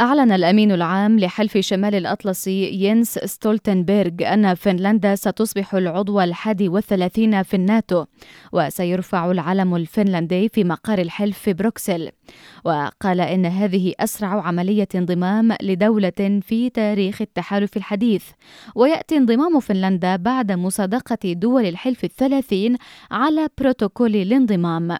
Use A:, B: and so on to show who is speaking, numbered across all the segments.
A: أعلن الأمين العام لحلف شمال الأطلسي ينس ستولتنبرغ أن فنلندا ستصبح العضو الحادي والثلاثين في الناتو وسيرفع العلم الفنلندي في مقر الحلف في بروكسل. وقال إن هذه أسرع عملية انضمام لدولة في تاريخ التحالف الحديث. ويأتي انضمام فنلندا بعد مصادقة دول الحلف الثلاثين على بروتوكول الانضمام.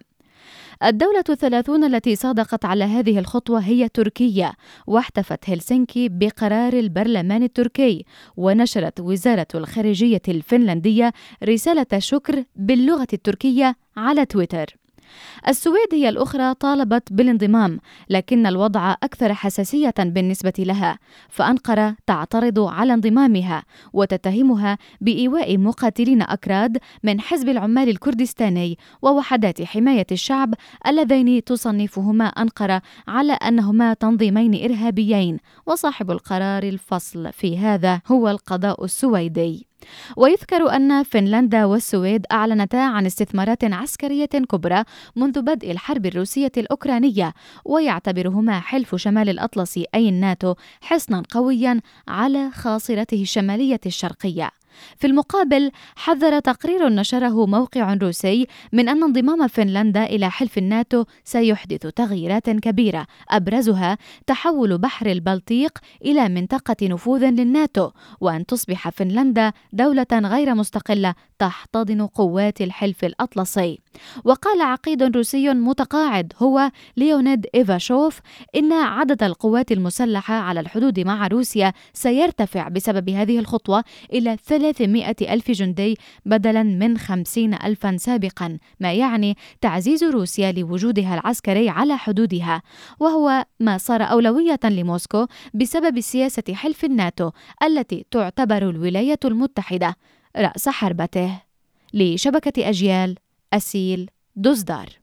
A: الدولة الثلاثون التي صادقت على هذه الخطوة هي تركيا واحتفت هلسنكي بقرار البرلمان التركي ونشرت وزارة الخارجية الفنلندية رسالة شكر باللغة التركية على تويتر. السويد هي الأخرى طالبت بالانضمام لكن الوضع أكثر حساسية بالنسبة لها فأنقرة تعترض على انضمامها وتتهمها بإيواء مقاتلين أكراد من حزب العمال الكردستاني ووحدات حماية الشعب اللذين تصنفهما أنقرة على أنهما تنظيمين إرهابيين وصاحب القرار الفصل في هذا هو القضاء السويدي. ويذكر أن فنلندا والسويد أعلنتا عن استثمارات عسكرية كبرى منذ بدء الحرب الروسية الأوكرانية ويعتبرهما حلف شمال الأطلسي أي الناتو حصنا قويا على خاصرته الشمالية الشرقية. في المقابل حذر تقرير نشره موقع روسي من أن انضمام فنلندا إلى حلف الناتو سيحدث تغييرات كبيرة. أبرزها تحول بحر البلطيق إلى منطقة نفوذ للناتو وأن تصبح فنلندا دولة غير مستقلة تحتضن قوات الحلف الأطلسي. وقال عقيد روسي متقاعد هو ليونيد إيفاشوف إن عدد القوات المسلحة على الحدود مع روسيا سيرتفع بسبب هذه الخطوة إلى 300 ألف جندي بدلا من 50 ألفا سابقا ما يعني تعزيز روسيا لوجودها العسكري على حدودها. وهو ما صار أولوية لموسكو بسبب سياسة حلف الناتو التي تعتبر الولايات المتحدة. رأس حربته لشبكة أجيال. أسيل دزدار